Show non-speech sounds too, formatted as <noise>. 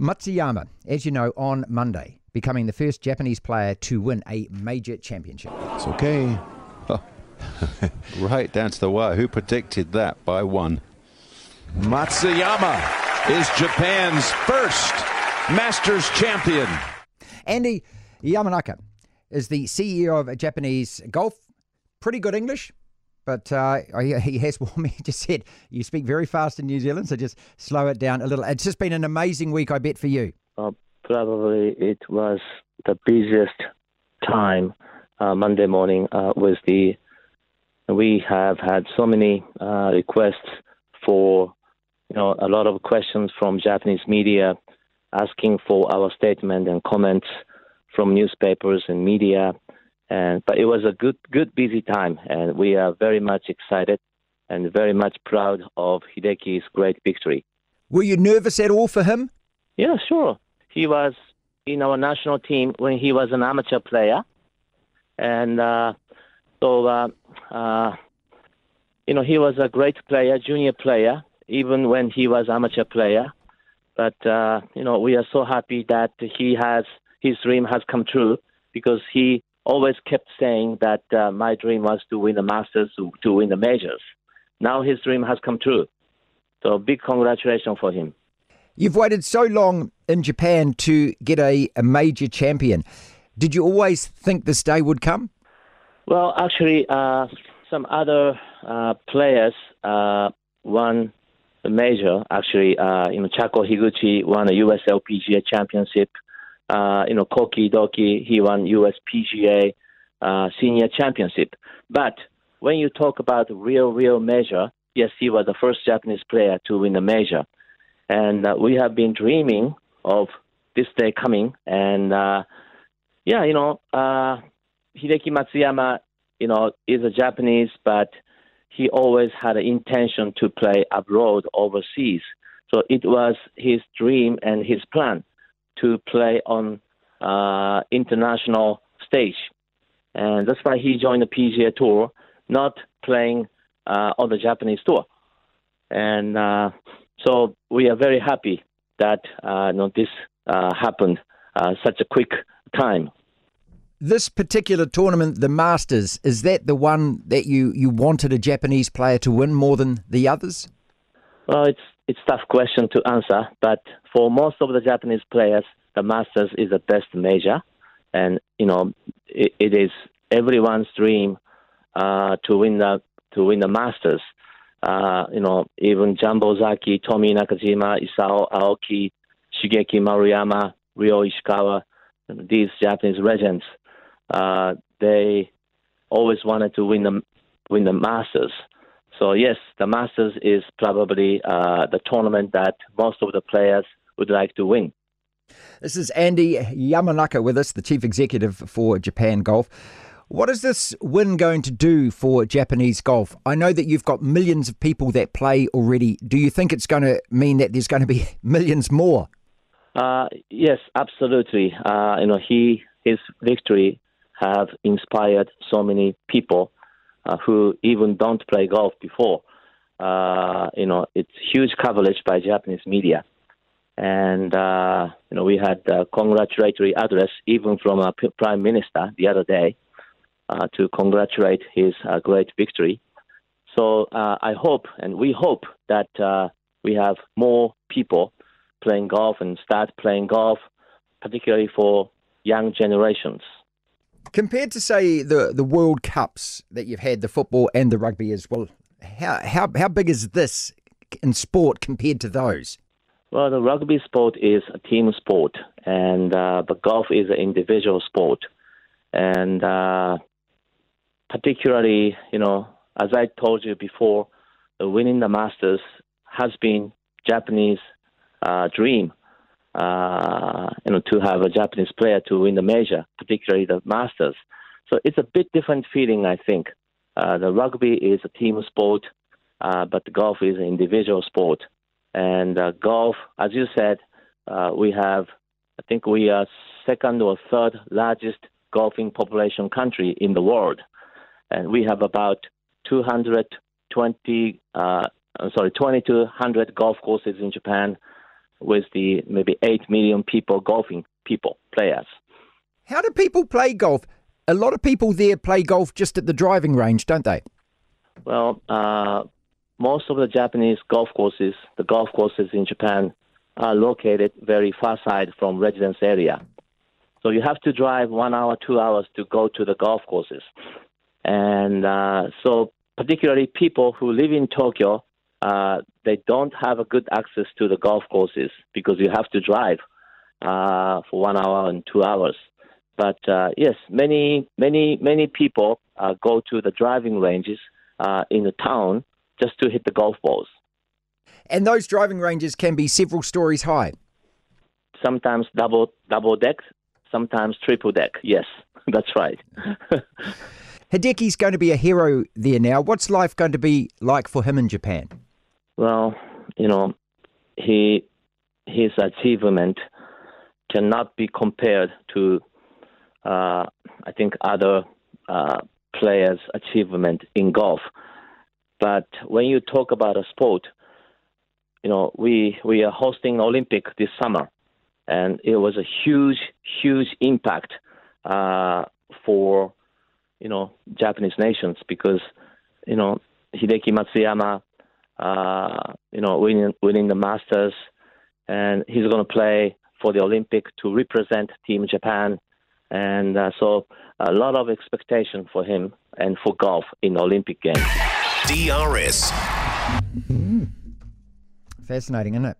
Matsuyama, as you know, on Monday, becoming the first Japanese player to win a major championship. It's okay. Oh. <laughs> right down to the wire. Who predicted that by one? Matsuyama is Japan's first Masters champion. Andy Yamanaka is the CEO of Japanese Golf. Pretty good English, but uh, he has warned me, He just said, you speak very fast in New Zealand, so just slow it down a little. It's just been an amazing week, I bet, for you. Uh, probably it was the busiest time uh, Monday morning uh, was the. We have had so many uh, requests for, you know, a lot of questions from Japanese media asking for our statement and comments from newspapers and media and but it was a good, good, busy time, and we are very much excited and very much proud of Hideki's great victory. Were you nervous at all for him? Yeah, sure. He was in our national team when he was an amateur player, and uh, so uh, uh, you know he was a great player, junior player, even when he was amateur player. But uh, you know we are so happy that he has his dream has come true because he always kept saying that uh, my dream was to win the Masters, to, to win the majors. Now his dream has come true. So big congratulations for him. You've waited so long in Japan to get a, a major champion. Did you always think this day would come? Well, actually, uh, some other uh, players uh, won the major. Actually, uh, you know, Chako Higuchi won a U.S. LPGA championship. Uh, you know, Kohki Idoki, he won US PGA uh, Senior Championship. But when you talk about real, real measure, yes, he was the first Japanese player to win a major. And uh, we have been dreaming of this day coming. And uh, yeah, you know, uh, Hideki Matsuyama, you know, is a Japanese, but he always had an intention to play abroad, overseas. So it was his dream and his plan to play on uh, international stage, and that's why he joined the PGA Tour, not playing uh, on the Japanese tour. And uh, so we are very happy that uh, you know, this uh, happened uh, such a quick time. This particular tournament, the Masters, is that the one that you, you wanted a Japanese player to win more than the others? Well, it's it's tough question to answer, but for most of the Japanese players, the Masters is the best major, and you know it, it is everyone's dream uh, to win the to win the Masters. Uh, you know, even Jumbo Ozaki, Tommy Nakajima, Isao Aoki, Shigeki Maruyama, Ryo Ishikawa, these Japanese legends, uh, they always wanted to win the win the Masters. So yes, the Masters is probably uh, the tournament that most of the players would like to win. This is Andy Yamanaka with us, the chief executive for Japan Golf. What is this win going to do for Japanese golf? I know that you've got millions of people that play already. Do you think it's going to mean that there's going to be <laughs> millions more? Uh, yes, absolutely. Uh, you know, he his victory have inspired so many people uh, who even don't play golf before. Uh, you know, it's huge coverage by Japanese media, and uh, you know we had a congratulatory address even from a prime minister the other day uh, to congratulate his uh, great victory. So uh, I hope, and we hope that we have more people playing golf and start playing golf, particularly for young generations. Compared to say the the World Cups that you've had, the football and the rugby as well, how how how big is this in sport compared to those? Well, the rugby sport is a team sport, and uh, but golf is an individual sport, and uh, particularly, you know, as I told you before, winning the Masters has been Japanese uh, dream uh, you know, to have a Japanese player to win the major, particularly the Masters. So it's a bit different feeling, I think. Uh, the rugby is a team sport, uh, but golf is an individual sport. And uh, golf, as you said, uh, we have, I think we are second or third largest golfing population country in the world, and we have about 220, uh, sorry, 2,200 golf courses in Japan, with the maybe 8 million people golfing people, players. How do people play golf? A lot of people there play golf just at the driving range, don't they? Well, uh, most of the Japanese golf courses, the golf courses in Japan, are located very far side from residence area. So you have to drive one hour, two hours to go to the golf courses. And uh, so, particularly people who live in Tokyo, uh, they don't have a good access to the golf courses because you have to drive uh, for one hour and two hours. But uh, yes, many, many, many people uh, go to the driving ranges uh, in the town just to hit the golf balls. And those driving ranges can be several stories high. Sometimes double double deck, sometimes triple deck. Yes, <laughs> that's right. <laughs> Hideki's going to be a hero there now. What's life going to be like for him in Japan? Well, you know, he his achievement cannot be compared to, uh, I think, other uh, players' achievement in golf. But when you talk about a sport, you know, we we are hosting Olympic this summer, and it was a huge, huge impact uh, for you know Japanese nations because you know Hideki Matsuyama, uh, you know, winning winning the Masters, and he's going to play for the Olympic to represent Team Japan, and uh, so a lot of expectation for him and for golf in Olympic Games. DRS. Fascinating, isn't it?